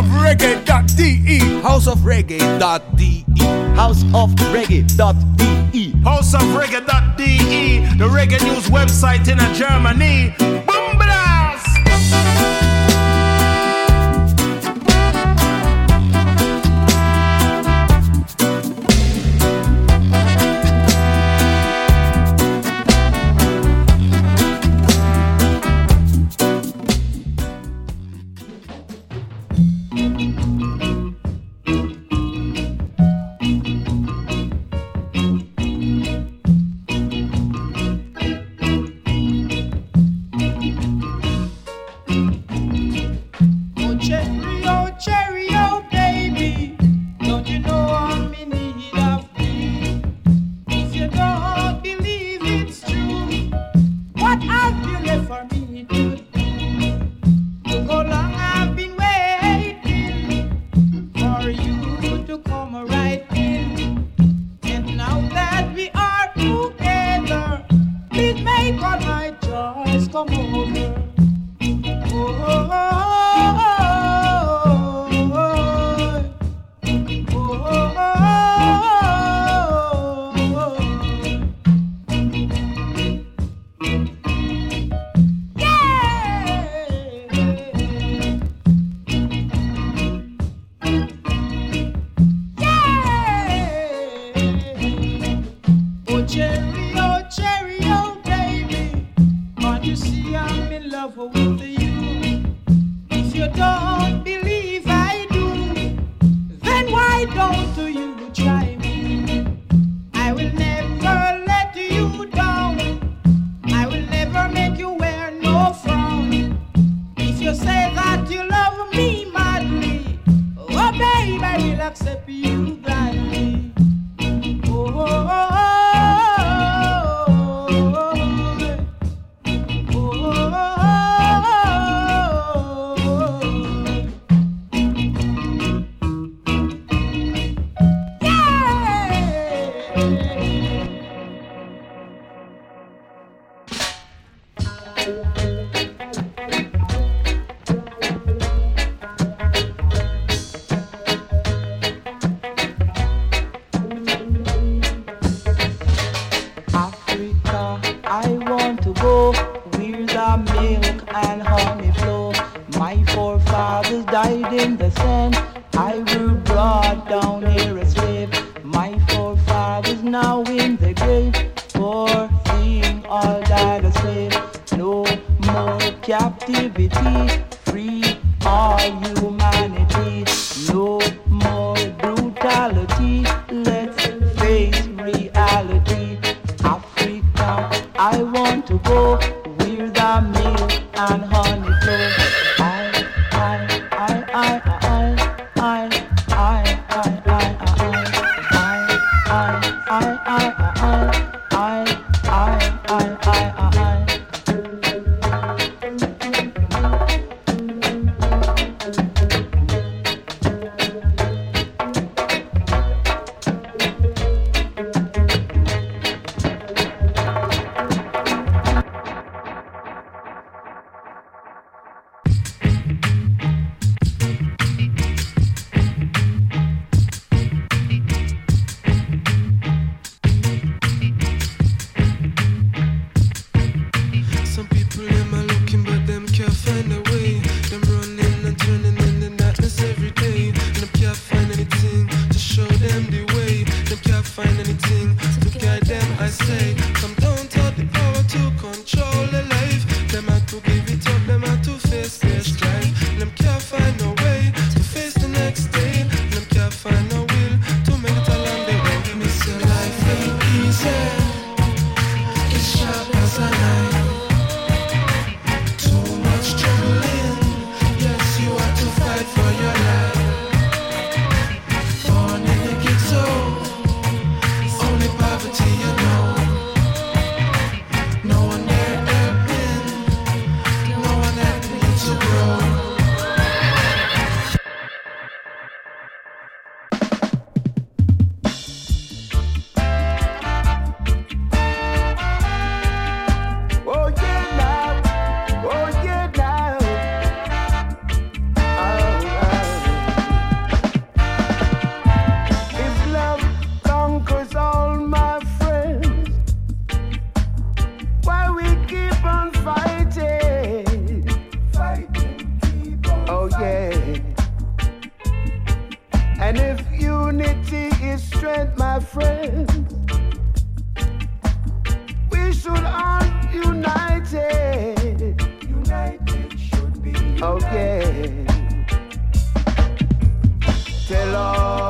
houseofreggae.de. Houseofreggae.de. Houseofreggae.de. Houseofreggae.de. The reggae news website in Germany. all my joys come over. Oh, oh, oh. oh. la la la all humanity. No more brutality. Let's face reality. Africa, I want to go. oh yeah. Tell all.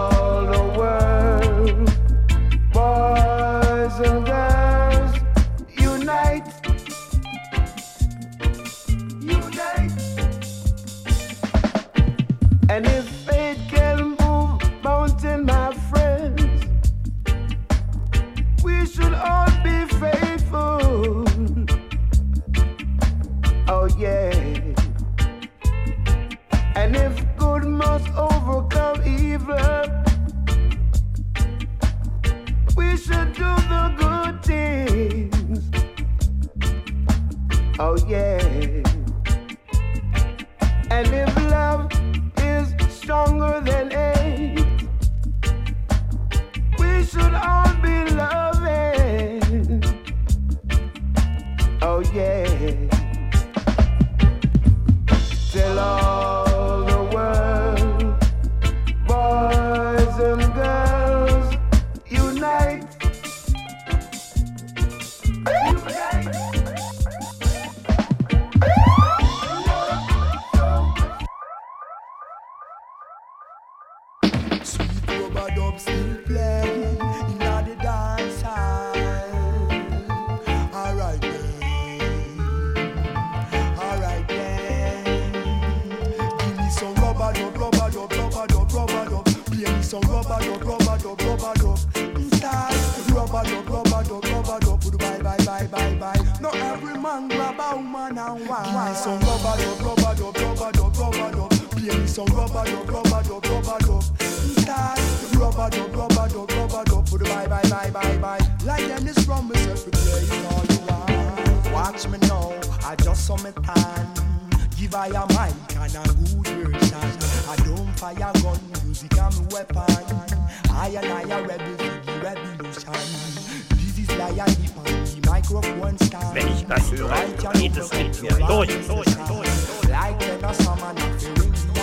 good must overcome evil. We should do the good things. Oh, yeah. And if love is stronger than hate, we should all. play some rubber rubber rubber. Start rubber rubber rubber the bye, bye, bye, bye, bye. Like them, this you. Watch me now, I just saw me tan. Give I a mic and a good version. I don't fire gun, music I'm a weapon. I and I are rebels, the revolution. This is hip hop. Wenn ich das höre, es durch. durch, durch, durch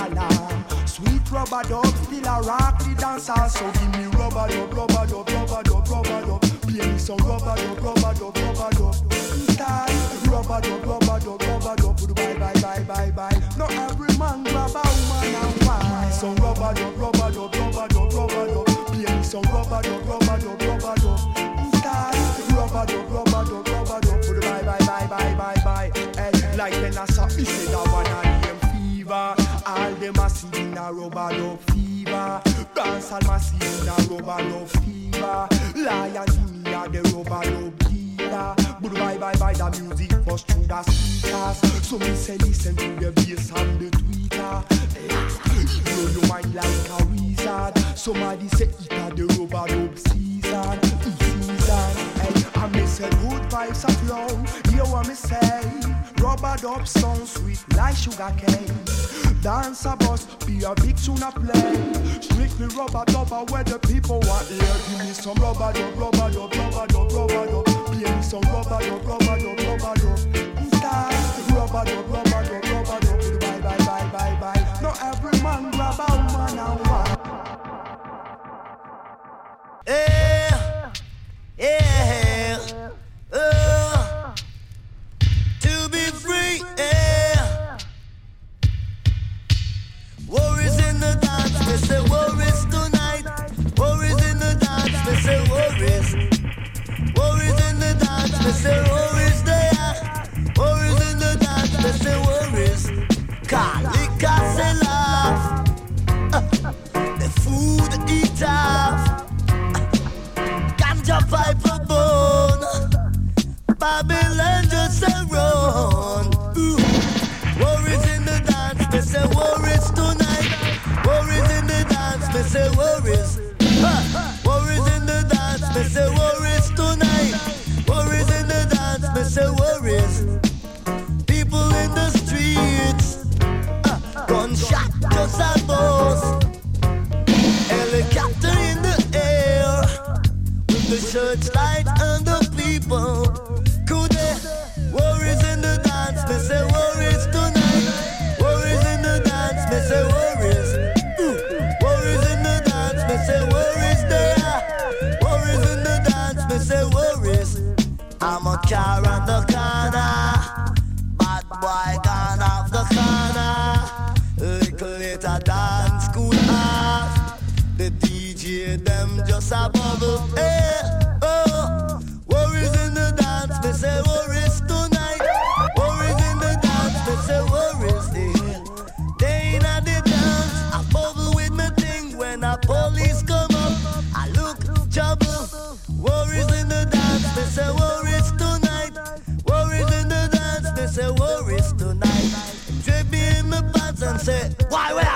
banana. Sweet rub a dub, still a rock the dancer. So give me rub a dub, rub a dub, rub a dub, rub a dub. Play me some rub a dub, rub a dub, rub a dub. rubber love fever. Dance and machine a rubber love fever. Lions me a the rubber love dealer. But bye bye bye the music bust through the speakers. So me say listen to the bass and the tweeter. Blow your mind like a wizard. Somebody say it a the rubber love fever. Season, season, done. Hey, I miss a good vibes of long. You want me say? Rub a dub songs sweet like sugar cane. Dance a bus, be a big tuna play. Strictly rub a dub, where the people want ear. Give me some rub a dub, rub a dub, rub a dub, rub a dub. Play me some rub a dub, rub a dub, rub a dub. Star, rub a dub, rub a dub, rub a dub. Bye bye bye bye bye. Now every man grab a woman and Babylon. mais je Why would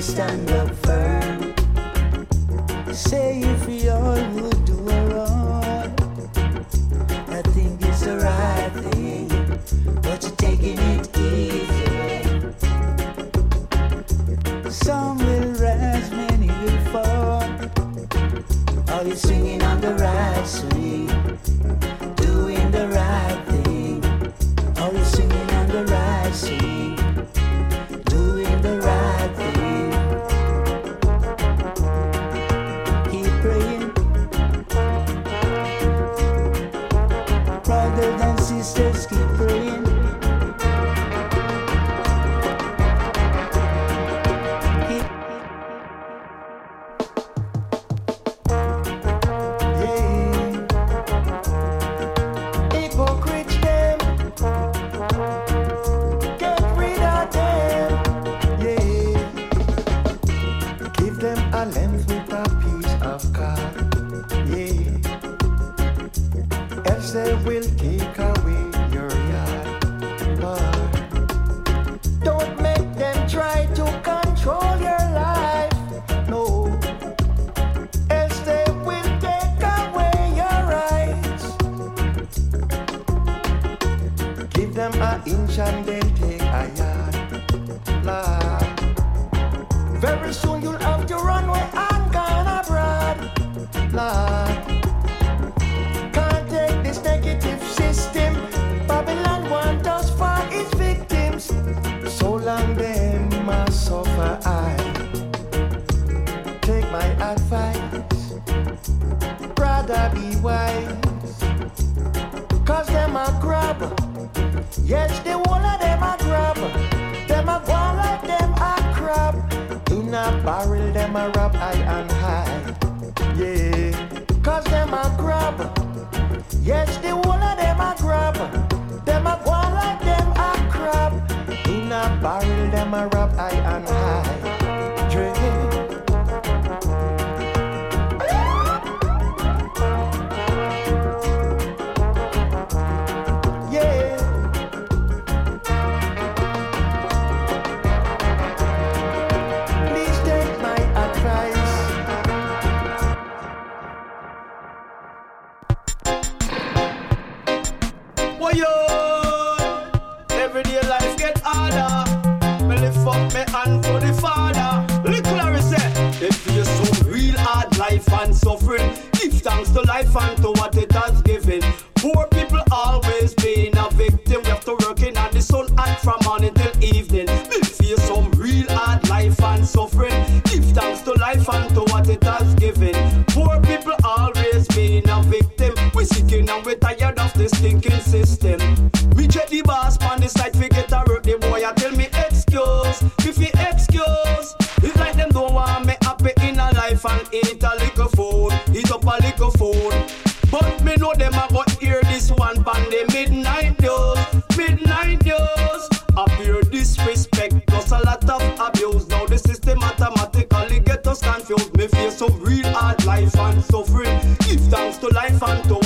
stand up firm. Say if you're would do wrong. I think it's the right thing, but you're taking it easy. Some will rise, many will fall. Are you singing on the right swing? Master Scheme. rather be wise. Cause them a grab. Yes, the whole of them a grab. Them a go like them a crab. In a barrel, them a rap high and high. Yeah. Cause them a grab. Yes, the whole of them a grab. Them a go like them a crab. In a barrel, them a rap this system. Check the boss on the side, we get a work. The boy a tell me excuse, if he excuse. It's like them don't want me happy in a life and eat a little food, eat up a little food. But me know them a go hear this one pan the midnight news, midnight news. Appear disrespect, cause a lot of abuse. Now the system automatically get us confused. Me face some real hard life and suffering. Give thanks to life and to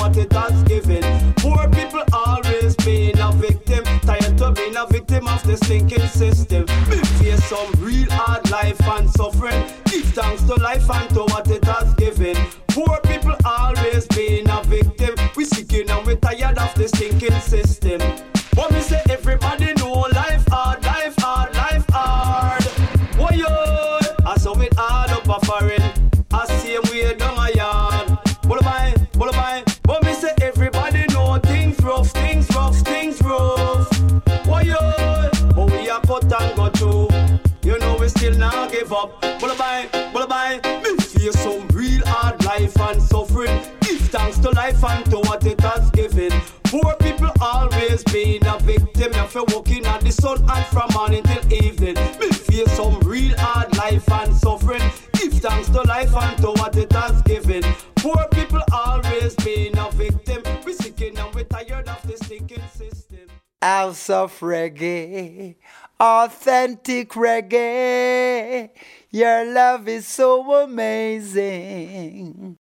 Poor people always being a victim. Tired of being a victim of the stinking system. Me face some real hard life and suffering. Give thanks to life and to what it has given. Poor people always being a victim. We seeking and we tired of the stinking system. Give up. Bullabye, bullabye. Me face some real hard life and suffering. Give thanks to life and to what it has given. Poor people always being a victim. If you're walking at the sun and from morning till evening. Me feel some real hard life and suffering. Give thanks to life and to what it has given. Poor people always being a victim. We seeking and we tired of this stinking system. House reggae, authentic reggae. Your love is so amazing.